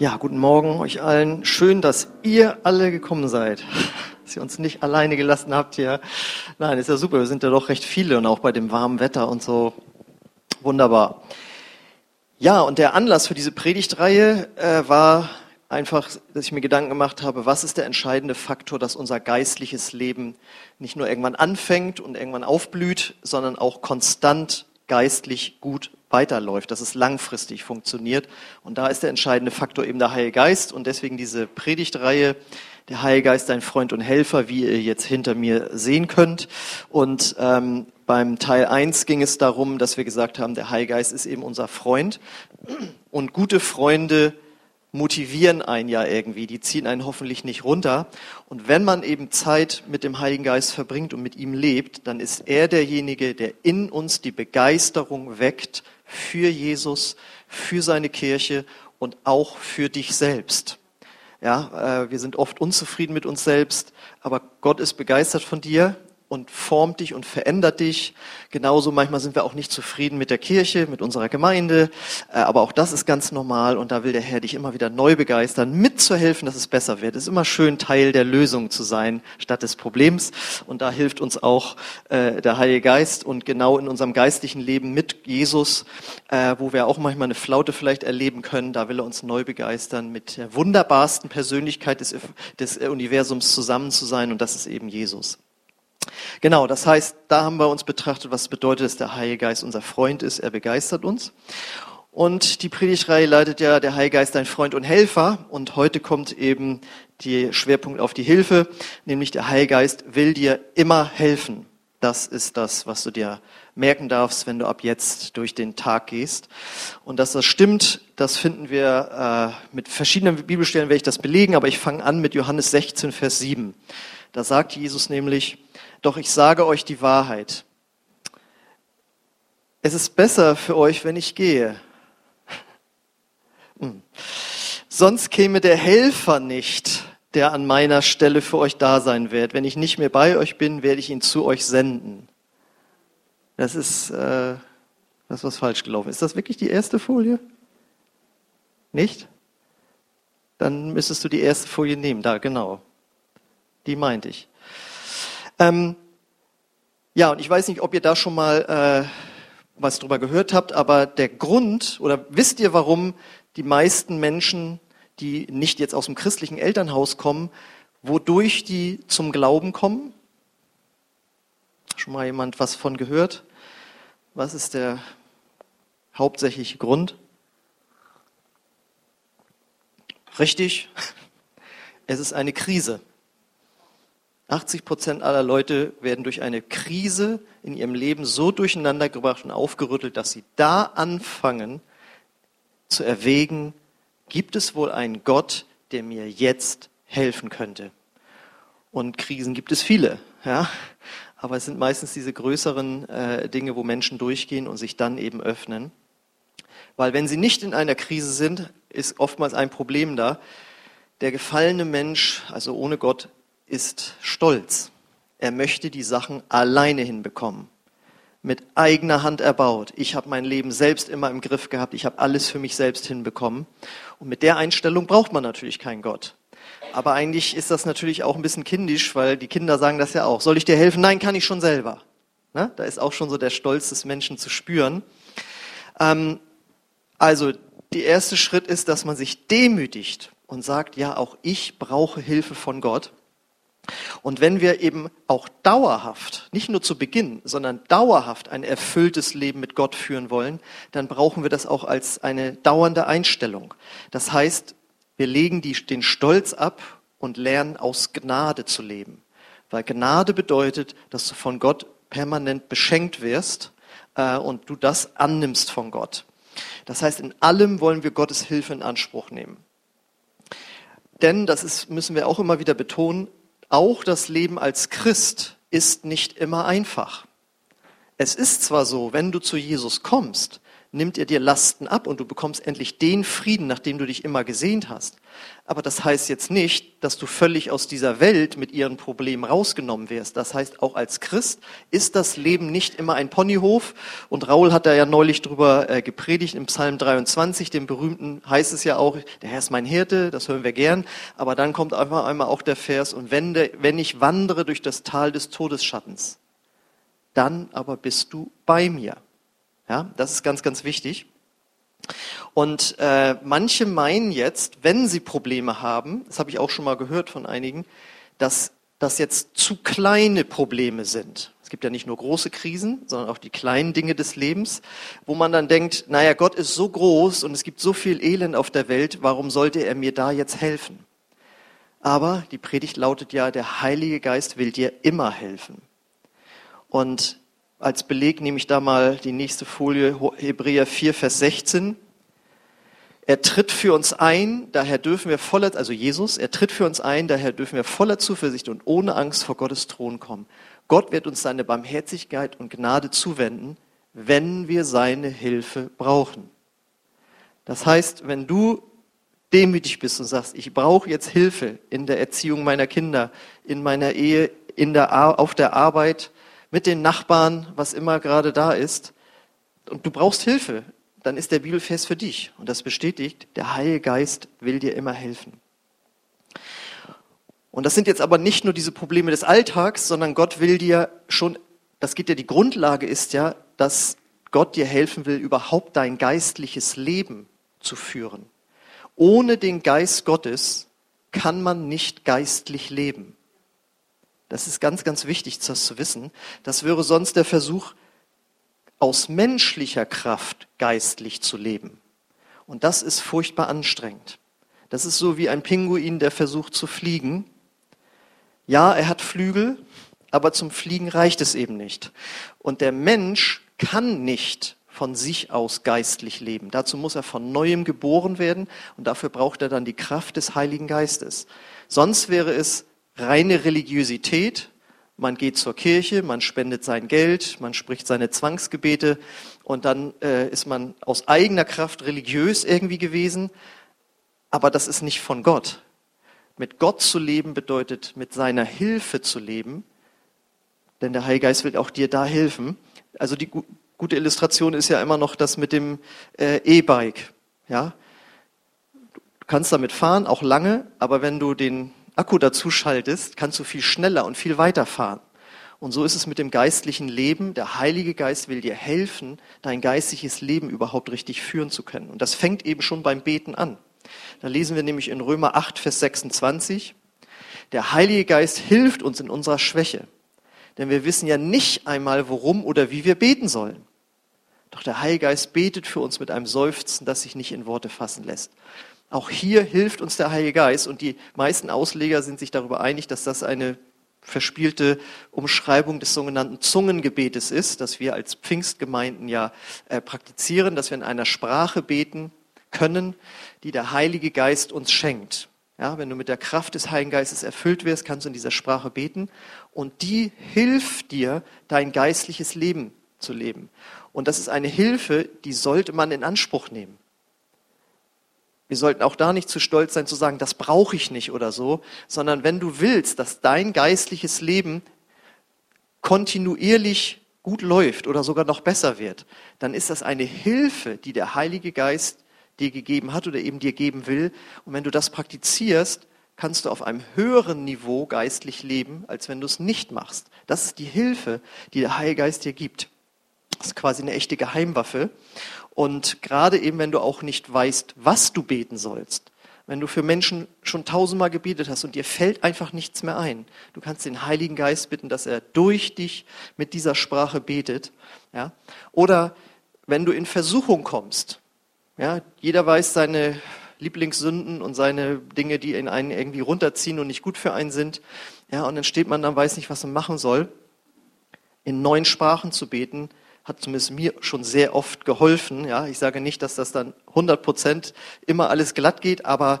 Ja, guten Morgen euch allen. Schön, dass ihr alle gekommen seid. Dass ihr uns nicht alleine gelassen habt hier. Nein, ist ja super. Wir sind ja doch recht viele und auch bei dem warmen Wetter und so. Wunderbar. Ja, und der Anlass für diese Predigtreihe äh, war einfach, dass ich mir Gedanken gemacht habe, was ist der entscheidende Faktor, dass unser geistliches Leben nicht nur irgendwann anfängt und irgendwann aufblüht, sondern auch konstant geistlich gut weiterläuft, dass es langfristig funktioniert. Und da ist der entscheidende Faktor eben der Heilige Geist. Und deswegen diese Predigtreihe, der Heilige Geist, ein Freund und Helfer, wie ihr jetzt hinter mir sehen könnt. Und ähm, beim Teil 1 ging es darum, dass wir gesagt haben, der Heilige Geist ist eben unser Freund. Und gute Freunde motivieren einen ja irgendwie, die ziehen einen hoffentlich nicht runter. Und wenn man eben Zeit mit dem Heiligen Geist verbringt und mit ihm lebt, dann ist er derjenige, der in uns die Begeisterung weckt für Jesus, für seine Kirche und auch für dich selbst. Ja, äh, wir sind oft unzufrieden mit uns selbst, aber Gott ist begeistert von dir und formt dich und verändert dich. Genauso manchmal sind wir auch nicht zufrieden mit der Kirche, mit unserer Gemeinde, äh, aber auch das ist ganz normal und da will der Herr dich immer wieder neu begeistern, mitzuhelfen, dass es besser wird. Es ist immer schön, Teil der Lösung zu sein, statt des Problems und da hilft uns auch äh, der Heilige Geist und genau in unserem geistlichen Leben mit Jesus, äh, wo wir auch manchmal eine Flaute vielleicht erleben können, da will er uns neu begeistern, mit der wunderbarsten Persönlichkeit des, des Universums zusammen zu sein und das ist eben Jesus. Genau, das heißt, da haben wir uns betrachtet, was bedeutet, dass der Heilige Geist unser Freund ist, er begeistert uns. Und die Predigtreihe leitet ja der Heilige Geist ein Freund und Helfer. Und heute kommt eben die Schwerpunkt auf die Hilfe, nämlich der Heilige Geist will dir immer helfen. Das ist das, was du dir merken darfst, wenn du ab jetzt durch den Tag gehst. Und dass das stimmt, das finden wir äh, mit verschiedenen Bibelstellen, werde ich das belegen, aber ich fange an mit Johannes 16, Vers 7. Da sagt Jesus nämlich, doch ich sage euch die Wahrheit. Es ist besser für euch, wenn ich gehe. Hm. Sonst käme der Helfer nicht, der an meiner Stelle für euch da sein wird. Wenn ich nicht mehr bei euch bin, werde ich ihn zu euch senden. Das ist, äh, das ist was falsch gelaufen. Ist das wirklich die erste Folie? Nicht? Dann müsstest du die erste Folie nehmen. Da, genau. Die meinte ich. Ähm, ja, und ich weiß nicht, ob ihr da schon mal äh, was drüber gehört habt, aber der Grund, oder wisst ihr, warum die meisten Menschen, die nicht jetzt aus dem christlichen Elternhaus kommen, wodurch die zum Glauben kommen? Schon mal jemand was von gehört? Was ist der hauptsächliche Grund? Richtig, es ist eine Krise. 80 Prozent aller Leute werden durch eine Krise in ihrem Leben so durcheinander gebracht und aufgerüttelt, dass sie da anfangen zu erwägen, gibt es wohl einen Gott, der mir jetzt helfen könnte? Und Krisen gibt es viele, ja. Aber es sind meistens diese größeren äh, Dinge, wo Menschen durchgehen und sich dann eben öffnen. Weil wenn sie nicht in einer Krise sind, ist oftmals ein Problem da. Der gefallene Mensch, also ohne Gott, ist stolz. Er möchte die Sachen alleine hinbekommen, mit eigener Hand erbaut. Ich habe mein Leben selbst immer im Griff gehabt, ich habe alles für mich selbst hinbekommen. Und mit der Einstellung braucht man natürlich keinen Gott. Aber eigentlich ist das natürlich auch ein bisschen kindisch, weil die Kinder sagen das ja auch. Soll ich dir helfen? Nein, kann ich schon selber. Na, da ist auch schon so der Stolz des Menschen zu spüren. Ähm, also, der erste Schritt ist, dass man sich demütigt und sagt, ja, auch ich brauche Hilfe von Gott. Und wenn wir eben auch dauerhaft, nicht nur zu Beginn, sondern dauerhaft ein erfülltes Leben mit Gott führen wollen, dann brauchen wir das auch als eine dauernde Einstellung. Das heißt, wir legen die, den Stolz ab und lernen aus Gnade zu leben. Weil Gnade bedeutet, dass du von Gott permanent beschenkt wirst äh, und du das annimmst von Gott. Das heißt, in allem wollen wir Gottes Hilfe in Anspruch nehmen. Denn, das ist, müssen wir auch immer wieder betonen, auch das Leben als Christ ist nicht immer einfach. Es ist zwar so, wenn du zu Jesus kommst, nimmt er dir Lasten ab und du bekommst endlich den Frieden, nach dem du dich immer gesehnt hast. Aber das heißt jetzt nicht, dass du völlig aus dieser Welt mit ihren Problemen rausgenommen wirst. Das heißt, auch als Christ ist das Leben nicht immer ein Ponyhof. Und Raul hat da ja neulich drüber äh, gepredigt im Psalm 23, dem berühmten, heißt es ja auch, der Herr ist mein Hirte, das hören wir gern. Aber dann kommt einfach einmal auch der Vers, und wenn, der, wenn ich wandere durch das Tal des Todesschattens, dann aber bist du bei mir. Ja, das ist ganz, ganz wichtig. Und äh, manche meinen jetzt, wenn sie Probleme haben, das habe ich auch schon mal gehört von einigen, dass das jetzt zu kleine Probleme sind. Es gibt ja nicht nur große Krisen, sondern auch die kleinen Dinge des Lebens, wo man dann denkt, naja, Gott ist so groß und es gibt so viel Elend auf der Welt, warum sollte er mir da jetzt helfen? Aber die Predigt lautet ja, der Heilige Geist will dir immer helfen. Und als Beleg nehme ich da mal die nächste Folie, Hebräer 4, Vers 16. Er tritt für uns ein, daher dürfen wir voller, also Jesus, er tritt für uns ein, daher dürfen wir voller Zuversicht und ohne Angst vor Gottes Thron kommen. Gott wird uns seine Barmherzigkeit und Gnade zuwenden, wenn wir seine Hilfe brauchen. Das heißt, wenn du demütig bist und sagst, ich brauche jetzt Hilfe in der Erziehung meiner Kinder, in meiner Ehe, in der, auf der Arbeit, mit den Nachbarn, was immer gerade da ist, und du brauchst Hilfe, dann ist der Bibelfest für dich. Und das bestätigt, der Heilige Geist will dir immer helfen. Und das sind jetzt aber nicht nur diese Probleme des Alltags, sondern Gott will dir schon, das geht ja, die Grundlage ist ja, dass Gott dir helfen will, überhaupt dein geistliches Leben zu führen. Ohne den Geist Gottes kann man nicht geistlich leben. Das ist ganz, ganz wichtig, das zu wissen. Das wäre sonst der Versuch, aus menschlicher Kraft geistlich zu leben. Und das ist furchtbar anstrengend. Das ist so wie ein Pinguin, der versucht zu fliegen. Ja, er hat Flügel, aber zum Fliegen reicht es eben nicht. Und der Mensch kann nicht von sich aus geistlich leben. Dazu muss er von neuem geboren werden und dafür braucht er dann die Kraft des Heiligen Geistes. Sonst wäre es reine Religiosität. Man geht zur Kirche, man spendet sein Geld, man spricht seine Zwangsgebete und dann äh, ist man aus eigener Kraft religiös irgendwie gewesen. Aber das ist nicht von Gott. Mit Gott zu leben bedeutet, mit seiner Hilfe zu leben, denn der Heilige Geist will auch dir da helfen. Also die gu gute Illustration ist ja immer noch das mit dem äh, E-Bike. Ja, du kannst damit fahren, auch lange, aber wenn du den Akku dazu schaltest, kannst du viel schneller und viel weiter fahren. Und so ist es mit dem geistlichen Leben. Der Heilige Geist will dir helfen, dein geistliches Leben überhaupt richtig führen zu können. Und das fängt eben schon beim Beten an. Da lesen wir nämlich in Römer 8, Vers 26. Der Heilige Geist hilft uns in unserer Schwäche. Denn wir wissen ja nicht einmal, worum oder wie wir beten sollen. Doch der Heilige Geist betet für uns mit einem Seufzen, das sich nicht in Worte fassen lässt. Auch hier hilft uns der Heilige Geist und die meisten Ausleger sind sich darüber einig, dass das eine verspielte Umschreibung des sogenannten Zungengebetes ist, das wir als Pfingstgemeinden ja äh, praktizieren, dass wir in einer Sprache beten können, die der Heilige Geist uns schenkt. Ja, wenn du mit der Kraft des Heiligen Geistes erfüllt wirst, kannst du in dieser Sprache beten und die hilft dir, dein geistliches Leben zu leben. Und das ist eine Hilfe, die sollte man in Anspruch nehmen. Wir sollten auch da nicht zu stolz sein zu sagen, das brauche ich nicht oder so, sondern wenn du willst, dass dein geistliches Leben kontinuierlich gut läuft oder sogar noch besser wird, dann ist das eine Hilfe, die der Heilige Geist dir gegeben hat oder eben dir geben will. Und wenn du das praktizierst, kannst du auf einem höheren Niveau geistlich leben, als wenn du es nicht machst. Das ist die Hilfe, die der Heilige Geist dir gibt. Das ist quasi eine echte Geheimwaffe. Und gerade eben, wenn du auch nicht weißt, was du beten sollst, wenn du für Menschen schon tausendmal gebetet hast und dir fällt einfach nichts mehr ein, du kannst den Heiligen Geist bitten, dass er durch dich mit dieser Sprache betet. Ja? Oder wenn du in Versuchung kommst, ja, jeder weiß seine Lieblingssünden und seine Dinge, die in einen irgendwie runterziehen und nicht gut für einen sind. Ja, und dann steht man da, weiß nicht, was man machen soll. In neuen Sprachen zu beten, hat zumindest mir schon sehr oft geholfen. Ja, ich sage nicht, dass das dann 100 Prozent immer alles glatt geht, aber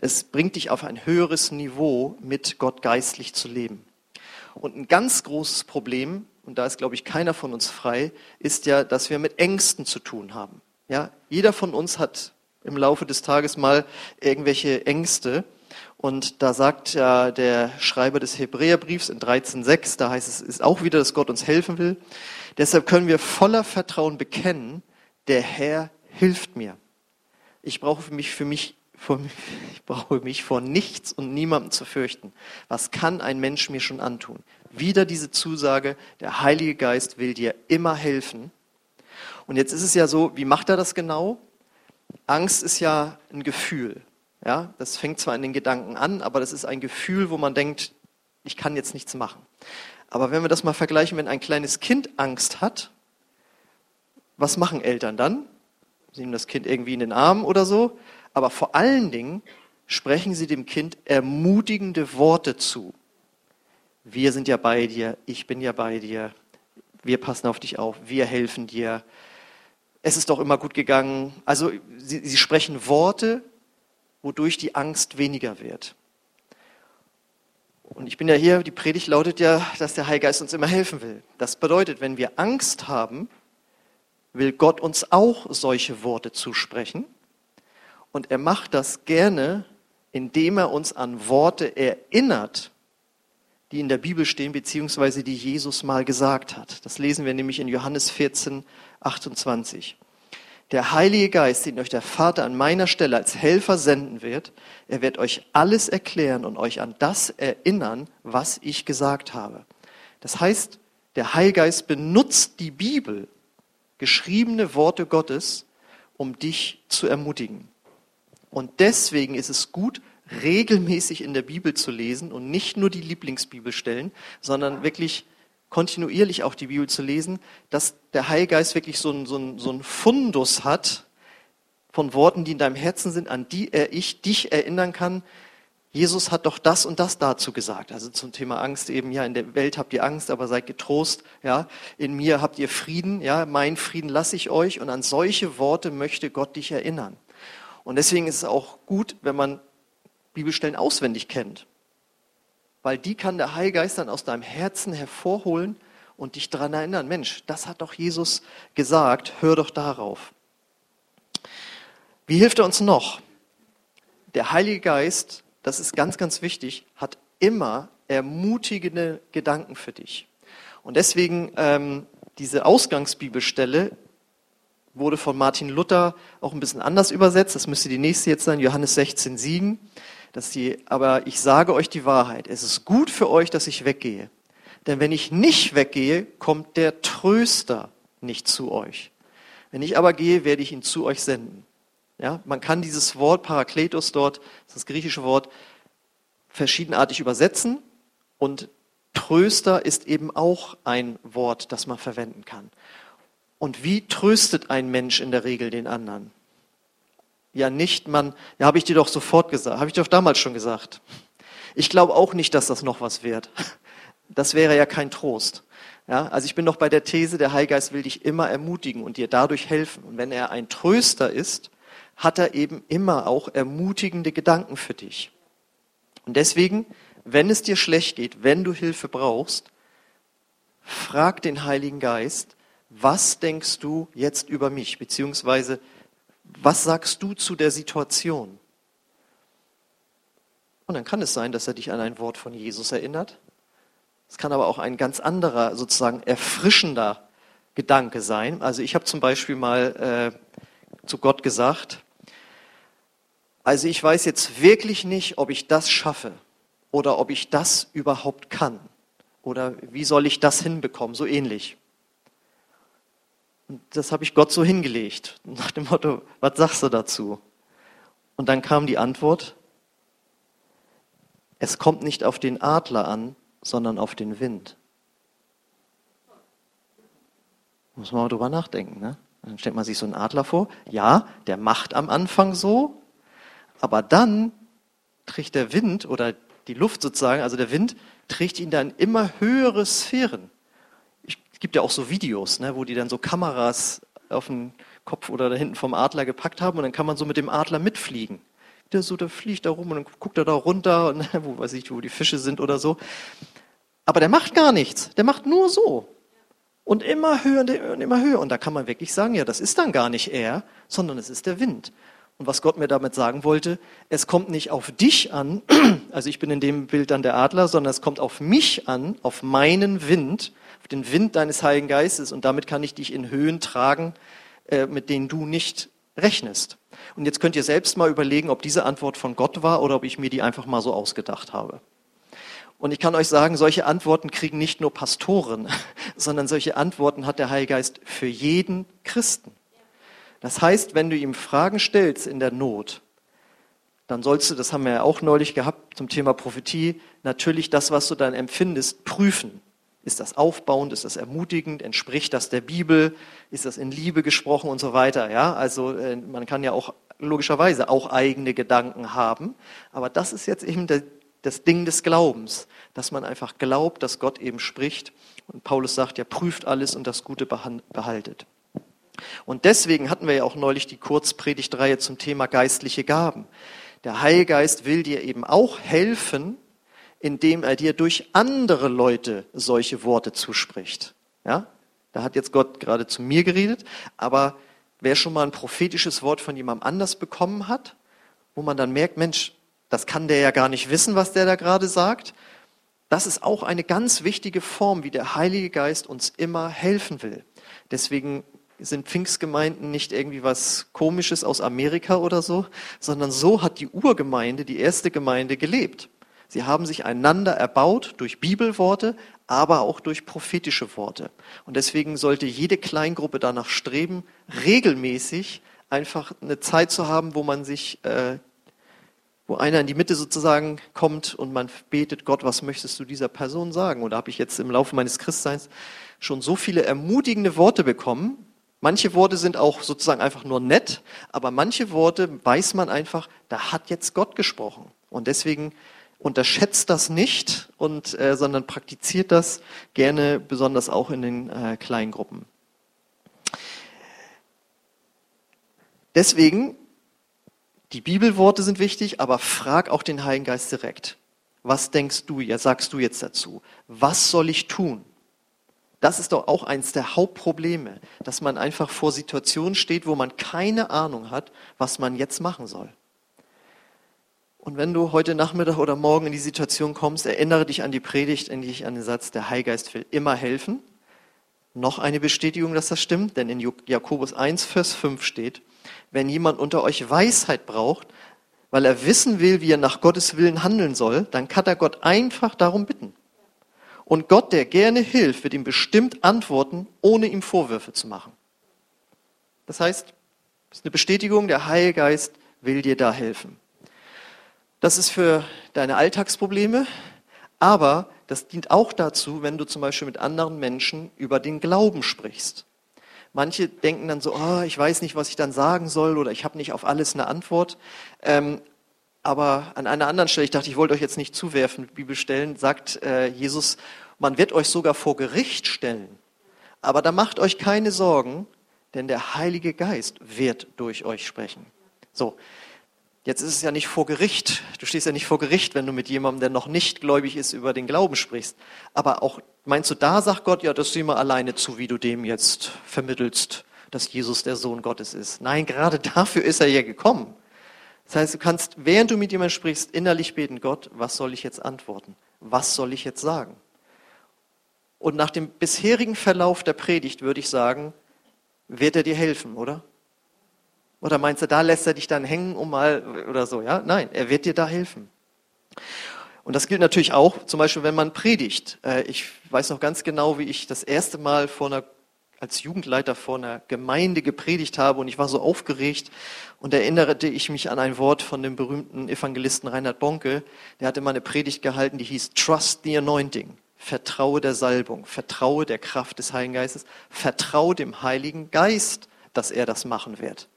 es bringt dich auf ein höheres Niveau, mit Gott geistlich zu leben. Und ein ganz großes Problem, und da ist, glaube ich, keiner von uns frei, ist ja, dass wir mit Ängsten zu tun haben. Ja, jeder von uns hat im Laufe des Tages mal irgendwelche Ängste. Und da sagt ja der Schreiber des Hebräerbriefs in 13.6, da heißt es, ist auch wieder, dass Gott uns helfen will. Deshalb können wir voller Vertrauen bekennen, der Herr hilft mir. Ich brauche mich, für mich, für mich, ich brauche mich vor nichts und niemandem zu fürchten. Was kann ein Mensch mir schon antun? Wieder diese Zusage, der Heilige Geist will dir immer helfen. Und jetzt ist es ja so, wie macht er das genau? Angst ist ja ein Gefühl. Ja, das fängt zwar in den Gedanken an, aber das ist ein Gefühl, wo man denkt, ich kann jetzt nichts machen. Aber wenn wir das mal vergleichen, wenn ein kleines Kind Angst hat, was machen Eltern dann? Sie nehmen das Kind irgendwie in den Arm oder so, aber vor allen Dingen sprechen sie dem Kind ermutigende Worte zu. Wir sind ja bei dir, ich bin ja bei dir, wir passen auf dich auf, wir helfen dir, es ist doch immer gut gegangen. Also sie, sie sprechen Worte, wodurch die Angst weniger wird. Und ich bin ja hier, die Predigt lautet ja, dass der Heilige Geist uns immer helfen will. Das bedeutet, wenn wir Angst haben, will Gott uns auch solche Worte zusprechen. Und er macht das gerne, indem er uns an Worte erinnert, die in der Bibel stehen, beziehungsweise die Jesus mal gesagt hat. Das lesen wir nämlich in Johannes 14, 28. Der Heilige Geist, den euch der Vater an meiner Stelle als Helfer senden wird, er wird euch alles erklären und euch an das erinnern, was ich gesagt habe. Das heißt, der Heilige Geist benutzt die Bibel, geschriebene Worte Gottes, um dich zu ermutigen. Und deswegen ist es gut, regelmäßig in der Bibel zu lesen und nicht nur die Lieblingsbibelstellen, sondern wirklich kontinuierlich auch die Bibel zu lesen, dass der Heilgeist wirklich so ein, so ein, so ein Fundus hat von Worten, die in deinem Herzen sind, an die er ich dich erinnern kann. Jesus hat doch das und das dazu gesagt. Also zum Thema Angst eben, ja, in der Welt habt ihr Angst, aber seid getrost, ja. In mir habt ihr Frieden, ja. Mein Frieden lasse ich euch. Und an solche Worte möchte Gott dich erinnern. Und deswegen ist es auch gut, wenn man Bibelstellen auswendig kennt weil die kann der Heilgeist dann aus deinem Herzen hervorholen und dich daran erinnern, Mensch, das hat doch Jesus gesagt, hör doch darauf. Wie hilft er uns noch? Der Heilige Geist, das ist ganz, ganz wichtig, hat immer ermutigende Gedanken für dich. Und deswegen ähm, diese Ausgangsbibelstelle wurde von Martin Luther auch ein bisschen anders übersetzt. Das müsste die nächste jetzt sein, Johannes 16, 7 dass sie, aber ich sage euch die Wahrheit, es ist gut für euch, dass ich weggehe. Denn wenn ich nicht weggehe, kommt der Tröster nicht zu euch. Wenn ich aber gehe, werde ich ihn zu euch senden. Ja, man kann dieses Wort Parakletos dort, das, griechische Wort, verschiedenartig übersetzen und Tröster ist eben auch ein Wort, das man verwenden kann. Und wie tröstet ein Mensch in der Regel den anderen? Ja nicht, man, ja, habe ich dir doch sofort gesagt, habe ich dir doch damals schon gesagt. Ich glaube auch nicht, dass das noch was wird. Das wäre ja kein Trost. Ja, also ich bin doch bei der These, der Heilgeist will dich immer ermutigen und dir dadurch helfen. Und wenn er ein Tröster ist, hat er eben immer auch ermutigende Gedanken für dich. Und deswegen, wenn es dir schlecht geht, wenn du Hilfe brauchst, frag den Heiligen Geist, was denkst du jetzt über mich? Beziehungsweise, was sagst du zu der Situation? Und dann kann es sein, dass er dich an ein Wort von Jesus erinnert. Es kann aber auch ein ganz anderer, sozusagen erfrischender Gedanke sein. Also ich habe zum Beispiel mal äh, zu Gott gesagt, also ich weiß jetzt wirklich nicht, ob ich das schaffe oder ob ich das überhaupt kann oder wie soll ich das hinbekommen, so ähnlich. Und das habe ich Gott so hingelegt, nach dem Motto, was sagst du dazu? Und dann kam die Antwort, es kommt nicht auf den Adler an, sondern auf den Wind. Muss man mal drüber nachdenken. Ne? Dann stellt man sich so einen Adler vor. Ja, der macht am Anfang so, aber dann trägt der Wind oder die Luft sozusagen, also der Wind, trägt ihn dann immer höhere Sphären. Es gibt ja auch so Videos, ne, wo die dann so Kameras auf den Kopf oder da hinten vom Adler gepackt haben und dann kann man so mit dem Adler mitfliegen. Der so, der fliegt da rum und dann guckt er da runter und wo weiß ich, wo die Fische sind oder so. Aber der macht gar nichts. Der macht nur so. Und immer höher und immer höher. Und da kann man wirklich sagen, ja, das ist dann gar nicht er, sondern es ist der Wind. Und was Gott mir damit sagen wollte, es kommt nicht auf dich an, also ich bin in dem Bild dann der Adler, sondern es kommt auf mich an, auf meinen Wind, den Wind deines Heiligen Geistes und damit kann ich dich in Höhen tragen, äh, mit denen du nicht rechnest. Und jetzt könnt ihr selbst mal überlegen, ob diese Antwort von Gott war oder ob ich mir die einfach mal so ausgedacht habe. Und ich kann euch sagen, solche Antworten kriegen nicht nur Pastoren, sondern solche Antworten hat der Heilige Geist für jeden Christen. Das heißt, wenn du ihm Fragen stellst in der Not, dann sollst du, das haben wir ja auch neulich gehabt zum Thema Prophetie, natürlich das, was du dann empfindest, prüfen. Ist das aufbauend? Ist das ermutigend? Entspricht das der Bibel? Ist das in Liebe gesprochen und so weiter? Ja, also äh, man kann ja auch logischerweise auch eigene Gedanken haben. Aber das ist jetzt eben das Ding des Glaubens, dass man einfach glaubt, dass Gott eben spricht. Und Paulus sagt ja, prüft alles und das Gute behaltet. Und deswegen hatten wir ja auch neulich die Kurzpredigtreihe zum Thema geistliche Gaben. Der Heilgeist will dir eben auch helfen, indem er dir durch andere Leute solche Worte zuspricht. Ja? Da hat jetzt Gott gerade zu mir geredet, aber wer schon mal ein prophetisches Wort von jemandem anders bekommen hat, wo man dann merkt, Mensch, das kann der ja gar nicht wissen, was der da gerade sagt, das ist auch eine ganz wichtige Form, wie der Heilige Geist uns immer helfen will. Deswegen sind Pfingstgemeinden nicht irgendwie was Komisches aus Amerika oder so, sondern so hat die Urgemeinde, die erste Gemeinde gelebt. Sie haben sich einander erbaut durch Bibelworte, aber auch durch prophetische Worte. Und deswegen sollte jede Kleingruppe danach streben, regelmäßig einfach eine Zeit zu haben, wo man sich, äh, wo einer in die Mitte sozusagen kommt und man betet, Gott, was möchtest du dieser Person sagen? Und da habe ich jetzt im Laufe meines Christseins schon so viele ermutigende Worte bekommen, Manche Worte sind auch sozusagen einfach nur nett, aber manche Worte weiß man einfach, da hat jetzt Gott gesprochen. Und deswegen unterschätzt das nicht, und, äh, sondern praktiziert das gerne, besonders auch in den äh, kleinen Gruppen. Deswegen, die Bibelworte sind wichtig, aber frag auch den Heiligen Geist direkt. Was denkst du, ja, sagst du jetzt dazu? Was soll ich tun? Das ist doch auch eins der Hauptprobleme, dass man einfach vor Situationen steht, wo man keine Ahnung hat, was man jetzt machen soll. Und wenn du heute Nachmittag oder morgen in die Situation kommst, erinnere dich an die Predigt, erinnere dich an den Satz, der Heilgeist will immer helfen. Noch eine Bestätigung, dass das stimmt, denn in Jakobus 1, Vers 5 steht, wenn jemand unter euch Weisheit braucht, weil er wissen will, wie er nach Gottes Willen handeln soll, dann kann er Gott einfach darum bitten. Und Gott, der gerne hilft, wird ihm bestimmt antworten, ohne ihm Vorwürfe zu machen. Das heißt, das ist eine Bestätigung, der Heilgeist will dir da helfen. Das ist für deine Alltagsprobleme, aber das dient auch dazu, wenn du zum Beispiel mit anderen Menschen über den Glauben sprichst. Manche denken dann so, oh, ich weiß nicht, was ich dann sagen soll oder ich habe nicht auf alles eine Antwort. Ähm, aber an einer anderen Stelle, ich dachte, ich wollte euch jetzt nicht zuwerfen, Bibelstellen, sagt äh, Jesus, man wird euch sogar vor Gericht stellen. Aber da macht euch keine Sorgen, denn der Heilige Geist wird durch euch sprechen. So, jetzt ist es ja nicht vor Gericht. Du stehst ja nicht vor Gericht, wenn du mit jemandem, der noch nicht gläubig ist, über den Glauben sprichst. Aber auch, meinst du, da sagt Gott, ja, das sieh mal alleine zu, wie du dem jetzt vermittelst, dass Jesus der Sohn Gottes ist. Nein, gerade dafür ist er ja gekommen. Das heißt, du kannst, während du mit jemandem sprichst, innerlich beten, Gott, was soll ich jetzt antworten? Was soll ich jetzt sagen? Und nach dem bisherigen Verlauf der Predigt würde ich sagen, wird er dir helfen, oder? Oder meinst du, da lässt er dich dann hängen, um mal oder so, ja? Nein, er wird dir da helfen. Und das gilt natürlich auch, zum Beispiel, wenn man predigt. Äh, ich weiß noch ganz genau, wie ich das erste Mal vor einer als Jugendleiter vor einer Gemeinde gepredigt habe und ich war so aufgeregt und erinnerte ich mich an ein Wort von dem berühmten Evangelisten Reinhard Bonke. Der hatte mal eine Predigt gehalten, die hieß Trust the Anointing. Vertraue der Salbung, vertraue der Kraft des Heiligen Geistes, vertraue dem Heiligen Geist, dass er das machen wird.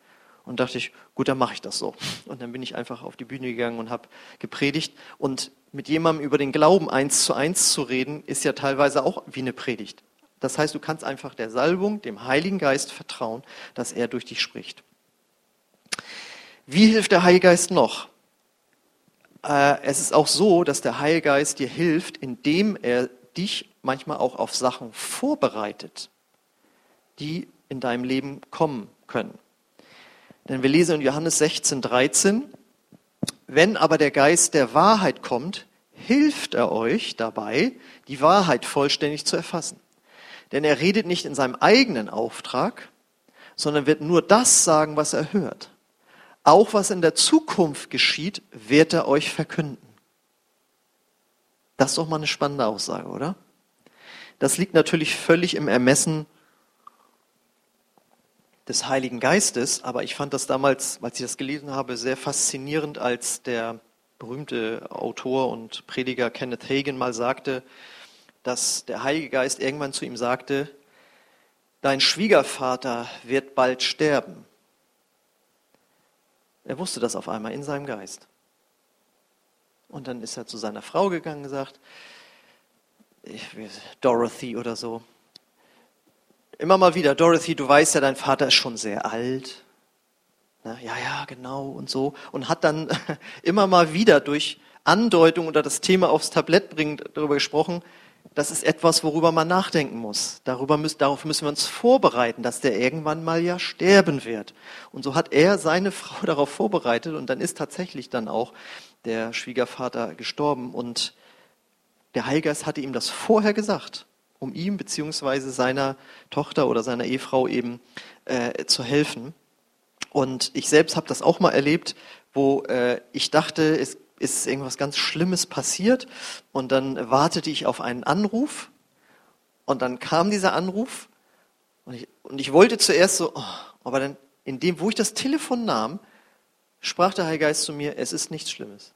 Und dachte ich, gut, dann mache ich das so. Und dann bin ich einfach auf die Bühne gegangen und habe gepredigt. Und mit jemandem über den Glauben eins zu eins zu reden, ist ja teilweise auch wie eine Predigt. Das heißt, du kannst einfach der Salbung, dem Heiligen Geist vertrauen, dass er durch dich spricht. Wie hilft der Heilige Geist noch? Äh, es ist auch so, dass der Heilige Geist dir hilft, indem er dich manchmal auch auf Sachen vorbereitet. die in deinem Leben kommen können. Denn wir lesen in Johannes 16, 13, wenn aber der Geist der Wahrheit kommt, hilft er euch dabei, die Wahrheit vollständig zu erfassen. Denn er redet nicht in seinem eigenen Auftrag, sondern wird nur das sagen, was er hört. Auch was in der Zukunft geschieht, wird er euch verkünden. Das ist doch mal eine spannende Aussage, oder? Das liegt natürlich völlig im Ermessen des Heiligen Geistes, aber ich fand das damals, als ich das gelesen habe, sehr faszinierend, als der berühmte Autor und Prediger Kenneth Hagen mal sagte, dass der Heilige Geist irgendwann zu ihm sagte, dein Schwiegervater wird bald sterben. Er wusste das auf einmal in seinem Geist. Und dann ist er zu seiner Frau gegangen und gesagt, Dorothy oder so. Immer mal wieder, Dorothy, du weißt ja, dein Vater ist schon sehr alt. Na, ja, ja, genau und so. Und hat dann immer mal wieder durch Andeutung oder das Thema aufs Tablett bringend darüber gesprochen, das ist etwas, worüber man nachdenken muss. Darüber müssen, darauf müssen wir uns vorbereiten, dass der irgendwann mal ja sterben wird. Und so hat er seine Frau darauf vorbereitet und dann ist tatsächlich dann auch der Schwiegervater gestorben und der Heilgeist hatte ihm das vorher gesagt, um ihm beziehungsweise seiner Tochter oder seiner Ehefrau eben äh, zu helfen. Und ich selbst habe das auch mal erlebt, wo äh, ich dachte, es ist irgendwas ganz Schlimmes passiert und dann wartete ich auf einen Anruf und dann kam dieser Anruf und ich, und ich wollte zuerst so, oh, aber dann in dem, wo ich das Telefon nahm, sprach der Heilige Geist zu mir, es ist nichts Schlimmes.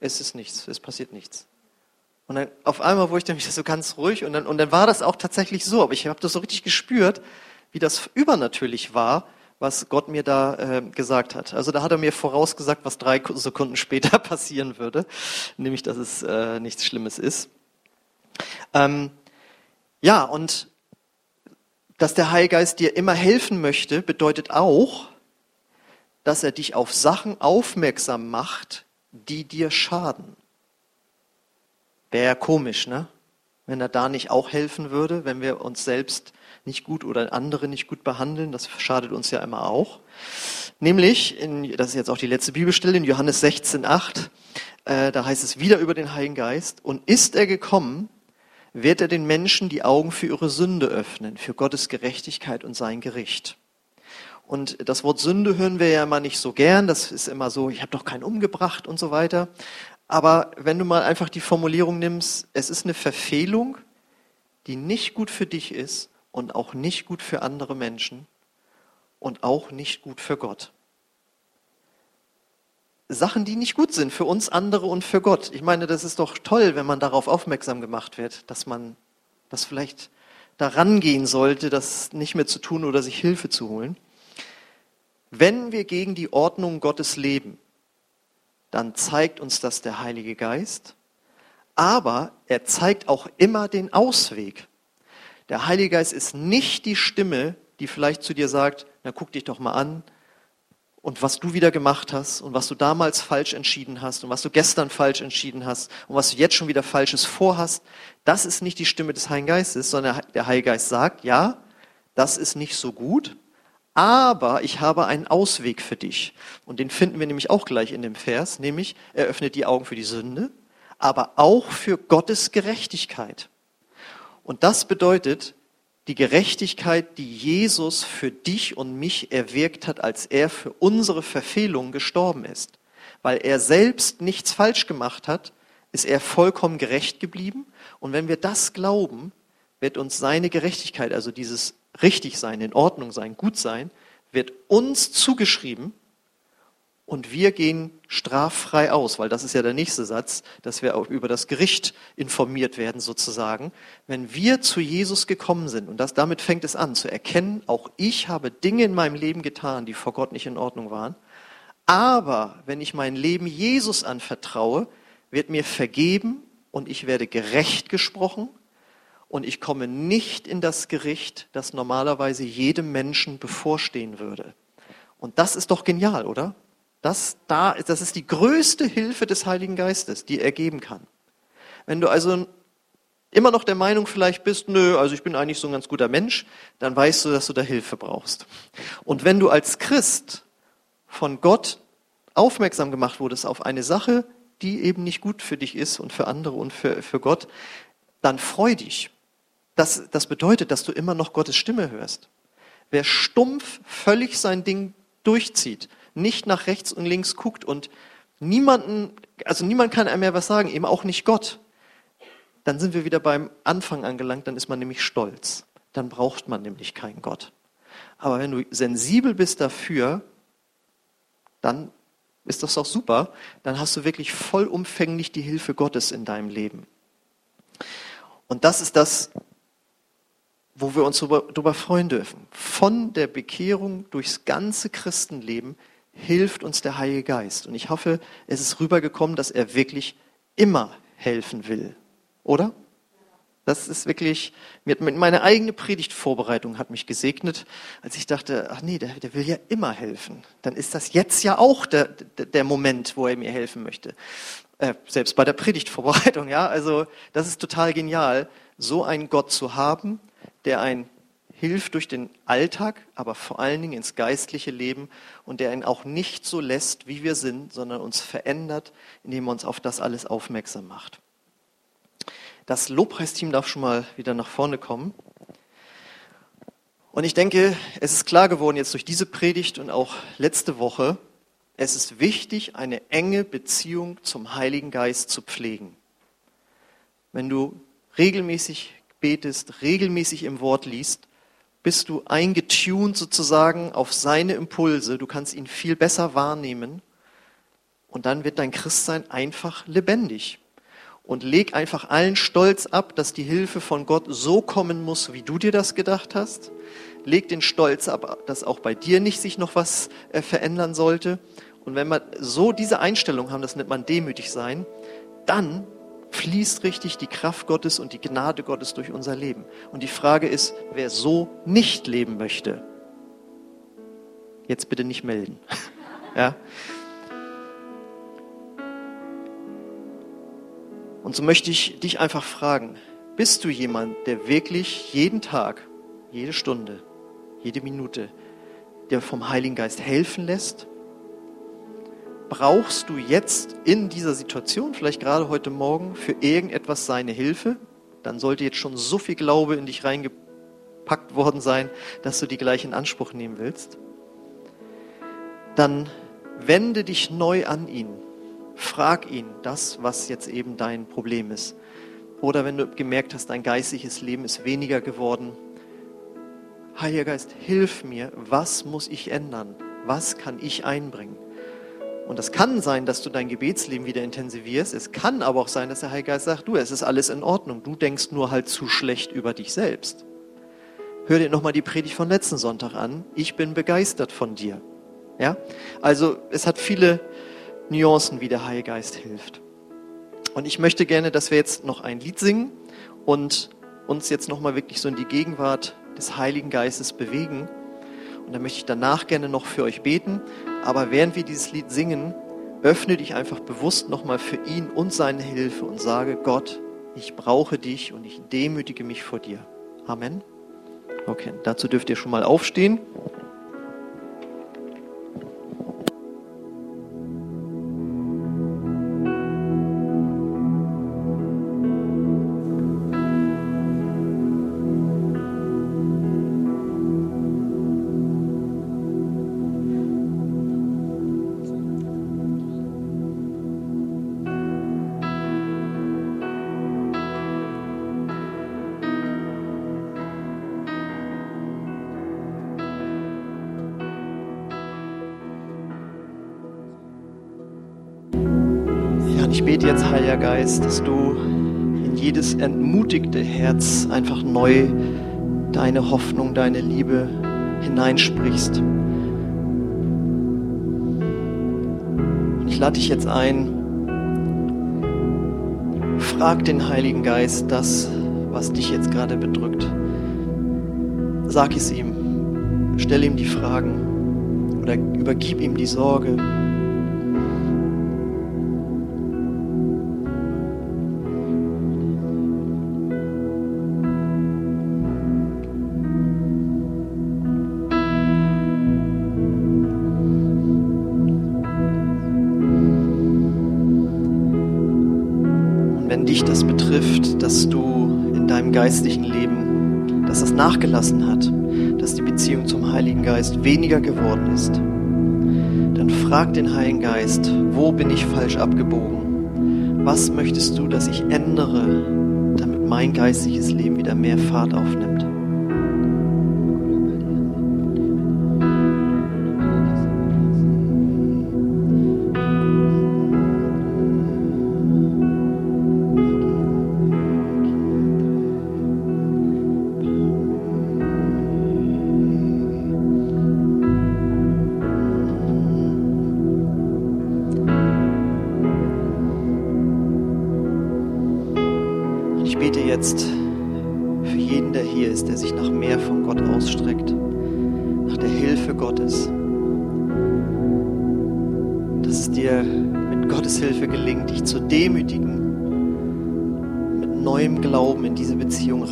Es ist nichts, es passiert nichts. Und dann auf einmal wurde ich dann so ganz ruhig und dann, und dann war das auch tatsächlich so, aber ich habe das so richtig gespürt, wie das übernatürlich war, was Gott mir da äh, gesagt hat. Also da hat er mir vorausgesagt, was drei Sekunden später passieren würde, nämlich dass es äh, nichts Schlimmes ist. Ähm, ja, und dass der Heilgeist dir immer helfen möchte, bedeutet auch, dass er dich auf Sachen aufmerksam macht, die dir schaden. Wäre ja komisch, ne? Wenn er da nicht auch helfen würde, wenn wir uns selbst nicht gut oder andere nicht gut behandeln. Das schadet uns ja immer auch. Nämlich, in, das ist jetzt auch die letzte Bibelstelle, in Johannes 16, 8, äh, da heißt es wieder über den Heiligen Geist. Und ist er gekommen, wird er den Menschen die Augen für ihre Sünde öffnen, für Gottes Gerechtigkeit und sein Gericht. Und das Wort Sünde hören wir ja immer nicht so gern. Das ist immer so, ich habe doch keinen umgebracht und so weiter. Aber wenn du mal einfach die Formulierung nimmst, es ist eine Verfehlung, die nicht gut für dich ist und auch nicht gut für andere Menschen und auch nicht gut für Gott. Sachen, die nicht gut sind für uns andere und für Gott. Ich meine, das ist doch toll, wenn man darauf aufmerksam gemacht wird, dass man das vielleicht daran gehen sollte, das nicht mehr zu tun oder sich Hilfe zu holen. Wenn wir gegen die Ordnung Gottes leben, dann zeigt uns das der Heilige Geist, aber er zeigt auch immer den Ausweg. Der Heilige Geist ist nicht die Stimme, die vielleicht zu dir sagt, na guck dich doch mal an und was du wieder gemacht hast und was du damals falsch entschieden hast und was du gestern falsch entschieden hast und was du jetzt schon wieder Falsches vorhast. Das ist nicht die Stimme des Heiligen Geistes, sondern der Heilige Geist sagt, ja, das ist nicht so gut, aber ich habe einen Ausweg für dich. Und den finden wir nämlich auch gleich in dem Vers, nämlich er öffnet die Augen für die Sünde, aber auch für Gottes Gerechtigkeit. Und das bedeutet die Gerechtigkeit, die Jesus für dich und mich erwirkt hat, als er für unsere Verfehlung gestorben ist. Weil er selbst nichts falsch gemacht hat, ist er vollkommen gerecht geblieben. Und wenn wir das glauben, wird uns seine Gerechtigkeit, also dieses Richtigsein, in Ordnung sein, gut sein, wird uns zugeschrieben und wir gehen straffrei aus, weil das ist ja der nächste Satz, dass wir auch über das Gericht informiert werden sozusagen. Wenn wir zu Jesus gekommen sind, und das, damit fängt es an, zu erkennen, auch ich habe Dinge in meinem Leben getan, die vor Gott nicht in Ordnung waren. Aber wenn ich mein Leben Jesus anvertraue, wird mir vergeben und ich werde gerecht gesprochen und ich komme nicht in das Gericht, das normalerweise jedem Menschen bevorstehen würde. Und das ist doch genial, oder? Das, da, das ist die größte Hilfe des Heiligen Geistes, die er geben kann. Wenn du also immer noch der Meinung vielleicht bist, nö, also ich bin eigentlich so ein ganz guter Mensch, dann weißt du, dass du da Hilfe brauchst. Und wenn du als Christ von Gott aufmerksam gemacht wurdest auf eine Sache, die eben nicht gut für dich ist und für andere und für, für Gott, dann freu dich. Das, das bedeutet, dass du immer noch Gottes Stimme hörst. Wer stumpf völlig sein Ding durchzieht, nicht nach rechts und links guckt und niemanden, also niemand kann einem mehr was sagen, eben auch nicht Gott, dann sind wir wieder beim Anfang angelangt, dann ist man nämlich stolz. Dann braucht man nämlich keinen Gott. Aber wenn du sensibel bist dafür, dann ist das auch super. Dann hast du wirklich vollumfänglich die Hilfe Gottes in deinem Leben. Und das ist das, wo wir uns darüber freuen dürfen. Von der Bekehrung durchs ganze Christenleben hilft uns der Heilige Geist. Und ich hoffe, es ist rübergekommen, dass er wirklich immer helfen will. Oder? Das ist wirklich, meine eigene Predigtvorbereitung hat mich gesegnet, als ich dachte, ach nee, der, der will ja immer helfen. Dann ist das jetzt ja auch der, der Moment, wo er mir helfen möchte. Äh, selbst bei der Predigtvorbereitung, ja. Also, das ist total genial, so einen Gott zu haben, der ein hilft durch den Alltag, aber vor allen Dingen ins geistliche Leben und der ihn auch nicht so lässt, wie wir sind, sondern uns verändert, indem er uns auf das alles aufmerksam macht. Das Lobpreisteam darf schon mal wieder nach vorne kommen. Und ich denke, es ist klar geworden jetzt durch diese Predigt und auch letzte Woche, es ist wichtig, eine enge Beziehung zum Heiligen Geist zu pflegen. Wenn du regelmäßig betest, regelmäßig im Wort liest, bist du eingetuned sozusagen auf seine Impulse. Du kannst ihn viel besser wahrnehmen. Und dann wird dein Christsein einfach lebendig und leg einfach allen Stolz ab, dass die Hilfe von Gott so kommen muss, wie du dir das gedacht hast. Leg den Stolz ab, dass auch bei dir nicht sich noch was äh, verändern sollte. Und wenn wir so diese Einstellung haben, das nennt man demütig sein, dann fließt richtig die Kraft Gottes und die Gnade Gottes durch unser Leben. Und die Frage ist, wer so nicht leben möchte, jetzt bitte nicht melden. ja? Und so möchte ich dich einfach fragen, bist du jemand, der wirklich jeden Tag, jede Stunde, jede Minute, der vom Heiligen Geist helfen lässt? Brauchst du jetzt in dieser Situation, vielleicht gerade heute Morgen, für irgendetwas seine Hilfe? Dann sollte jetzt schon so viel Glaube in dich reingepackt worden sein, dass du die gleich in Anspruch nehmen willst. Dann wende dich neu an ihn Frag ihn das, was jetzt eben dein Problem ist. Oder wenn du gemerkt hast, dein geistiges Leben ist weniger geworden. Heiliger Geist, hilf mir, was muss ich ändern? Was kann ich einbringen? Und das kann sein, dass du dein Gebetsleben wieder intensivierst. Es kann aber auch sein, dass der Heilige Geist sagt, du, es ist alles in Ordnung. Du denkst nur halt zu schlecht über dich selbst. Hör dir nochmal die Predigt von letzten Sonntag an. Ich bin begeistert von dir. Ja? Also, es hat viele, Nuancen, wie der Heilige Geist hilft. Und ich möchte gerne, dass wir jetzt noch ein Lied singen und uns jetzt nochmal wirklich so in die Gegenwart des Heiligen Geistes bewegen. Und dann möchte ich danach gerne noch für euch beten. Aber während wir dieses Lied singen, öffne dich einfach bewusst nochmal für ihn und seine Hilfe und sage, Gott, ich brauche dich und ich demütige mich vor dir. Amen. Okay, dazu dürft ihr schon mal aufstehen. Jetzt, Heiliger Geist, dass du in jedes entmutigte Herz einfach neu deine Hoffnung, deine Liebe hineinsprichst. Und ich lade dich jetzt ein, frag den Heiligen Geist das, was dich jetzt gerade bedrückt. Sag es ihm, stell ihm die Fragen oder übergib ihm die Sorge. Geistlichen Leben, dass das nachgelassen hat, dass die Beziehung zum Heiligen Geist weniger geworden ist, dann frag den Heiligen Geist, wo bin ich falsch abgebogen? Was möchtest du, dass ich ändere, damit mein geistliches Leben wieder mehr Fahrt aufnimmt?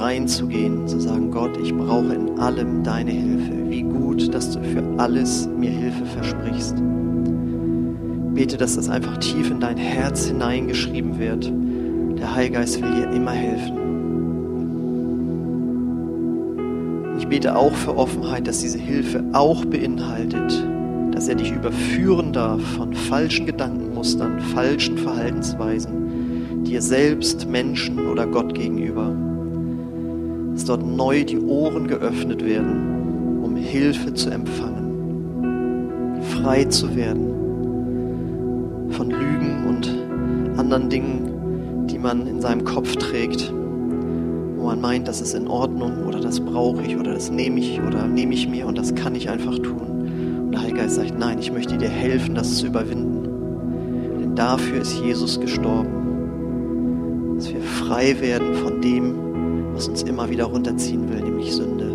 Reinzugehen, zu sagen, Gott, ich brauche in allem deine Hilfe. Wie gut, dass du für alles mir Hilfe versprichst. Bete, dass das einfach tief in dein Herz hineingeschrieben wird. Der Heilgeist will dir immer helfen. Ich bete auch für Offenheit, dass diese Hilfe auch beinhaltet, dass er dich überführen darf von falschen Gedankenmustern, falschen Verhaltensweisen, dir selbst, Menschen oder Gott gegenüber dass dort neu die Ohren geöffnet werden, um Hilfe zu empfangen, frei zu werden von Lügen und anderen Dingen, die man in seinem Kopf trägt, wo man meint, das ist in Ordnung oder das brauche ich oder das nehme ich oder nehme ich mir und das kann ich einfach tun. Und der Heilige Geist sagt, nein, ich möchte dir helfen, das zu überwinden. Denn dafür ist Jesus gestorben, dass wir frei werden von dem, was uns immer wieder runterziehen will, nämlich Sünde.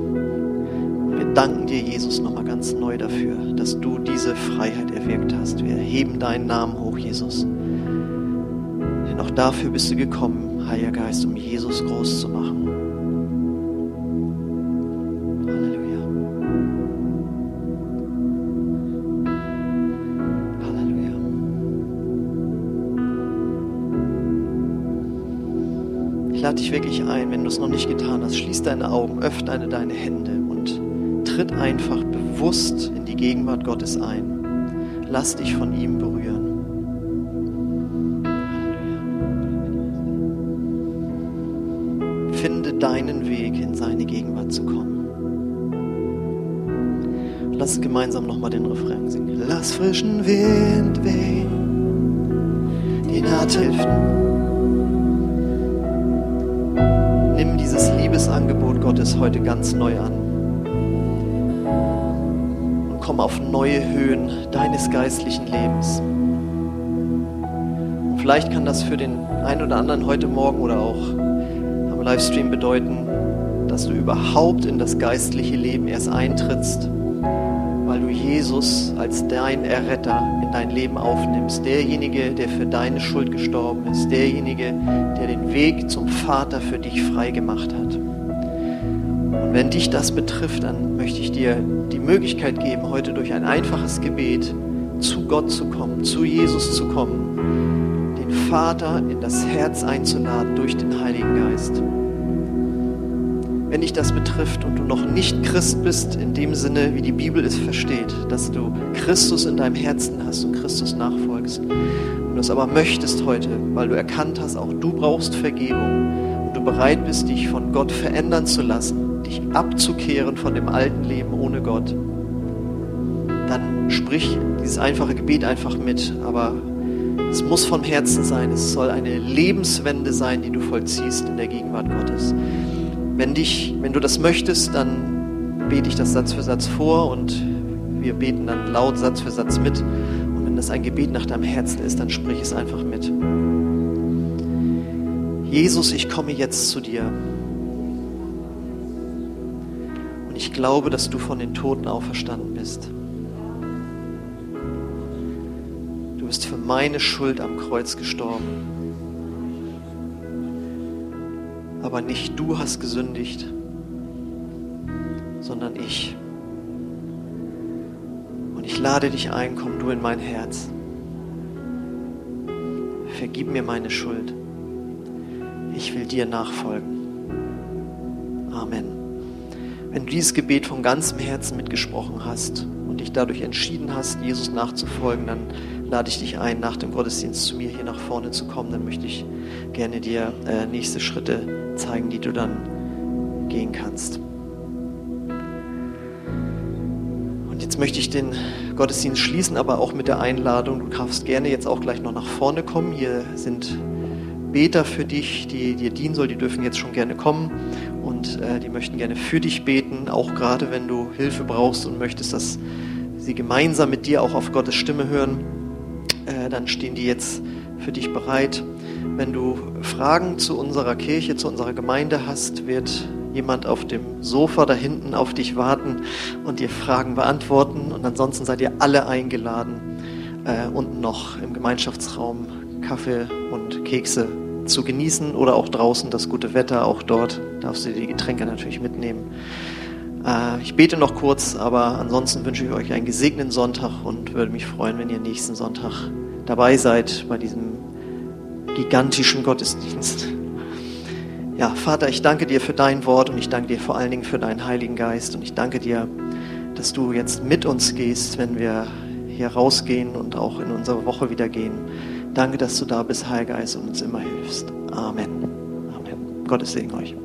Wir danken dir, Jesus, nochmal ganz neu dafür, dass du diese Freiheit erwirkt hast. Wir heben deinen Namen hoch, Jesus. Denn auch dafür bist du gekommen, Heiliger Geist, um Jesus groß zu machen. Lade dich wirklich ein, wenn du es noch nicht getan hast, schließ deine Augen, öffne deine Hände und tritt einfach bewusst in die Gegenwart Gottes ein. Lass dich von ihm berühren. Finde deinen Weg, in seine Gegenwart zu kommen. Lass gemeinsam nochmal den Refrain singen. Lass frischen Wind wehen, den Atem Liebesangebot Gottes heute ganz neu an. Und komm auf neue Höhen deines geistlichen Lebens. Und vielleicht kann das für den einen oder anderen heute Morgen oder auch am Livestream bedeuten, dass du überhaupt in das geistliche Leben erst eintrittst, weil du Jesus als dein Erretter dein Leben aufnimmst. Derjenige, der für deine Schuld gestorben ist. Derjenige, der den Weg zum Vater für dich frei gemacht hat. Und wenn dich das betrifft, dann möchte ich dir die Möglichkeit geben, heute durch ein einfaches Gebet zu Gott zu kommen, zu Jesus zu kommen, den Vater in das Herz einzuladen durch den Heiligen Geist. Wenn dich das betrifft und du noch nicht Christ bist, in dem Sinne, wie die Bibel es versteht, dass du Christus in deinem Herzen hast und Christus nachfolgst, und du es aber möchtest heute, weil du erkannt hast, auch du brauchst Vergebung und du bereit bist, dich von Gott verändern zu lassen, dich abzukehren von dem alten Leben ohne Gott, dann sprich dieses einfache Gebet einfach mit, aber es muss vom Herzen sein, es soll eine Lebenswende sein, die du vollziehst in der Gegenwart Gottes. Wenn, dich, wenn du das möchtest, dann bete ich das Satz für Satz vor und wir beten dann laut Satz für Satz mit. Und wenn das ein Gebet nach deinem Herzen ist, dann sprich es einfach mit. Jesus, ich komme jetzt zu dir. Und ich glaube, dass du von den Toten auferstanden bist. Du bist für meine Schuld am Kreuz gestorben aber nicht du hast gesündigt, sondern ich. Und ich lade dich ein, komm du in mein Herz. Vergib mir meine Schuld. ich will dir nachfolgen. Amen. Wenn du dieses Gebet von ganzem Herzen mitgesprochen hast und dich dadurch entschieden hast, Jesus nachzufolgen, dann lade ich dich ein, nach dem Gottesdienst zu mir hier nach vorne zu kommen. Dann möchte ich gerne dir äh, nächste Schritte zeigen, die du dann gehen kannst. Und jetzt möchte ich den Gottesdienst schließen, aber auch mit der Einladung, du darfst gerne jetzt auch gleich noch nach vorne kommen. Hier sind Beter für dich, die dir dienen soll, die dürfen jetzt schon gerne kommen und äh, die möchten gerne für dich beten, auch gerade wenn du Hilfe brauchst und möchtest, dass sie gemeinsam mit dir auch auf Gottes Stimme hören, äh, dann stehen die jetzt für dich bereit. Wenn du Fragen zu unserer Kirche, zu unserer Gemeinde hast, wird jemand auf dem Sofa da hinten auf dich warten und dir Fragen beantworten. Und ansonsten seid ihr alle eingeladen, äh, unten noch im Gemeinschaftsraum Kaffee und Kekse zu genießen oder auch draußen das gute Wetter. Auch dort darfst du die Getränke natürlich mitnehmen. Äh, ich bete noch kurz, aber ansonsten wünsche ich euch einen gesegneten Sonntag und würde mich freuen, wenn ihr nächsten Sonntag dabei seid bei diesem gigantischen Gottesdienst. Ja, Vater, ich danke dir für dein Wort und ich danke dir vor allen Dingen für deinen Heiligen Geist und ich danke dir, dass du jetzt mit uns gehst, wenn wir hier rausgehen und auch in unsere Woche wieder gehen. Danke, dass du da bist, Heiliger Geist, und uns immer hilfst. Amen. Amen. Gottes Segen euch.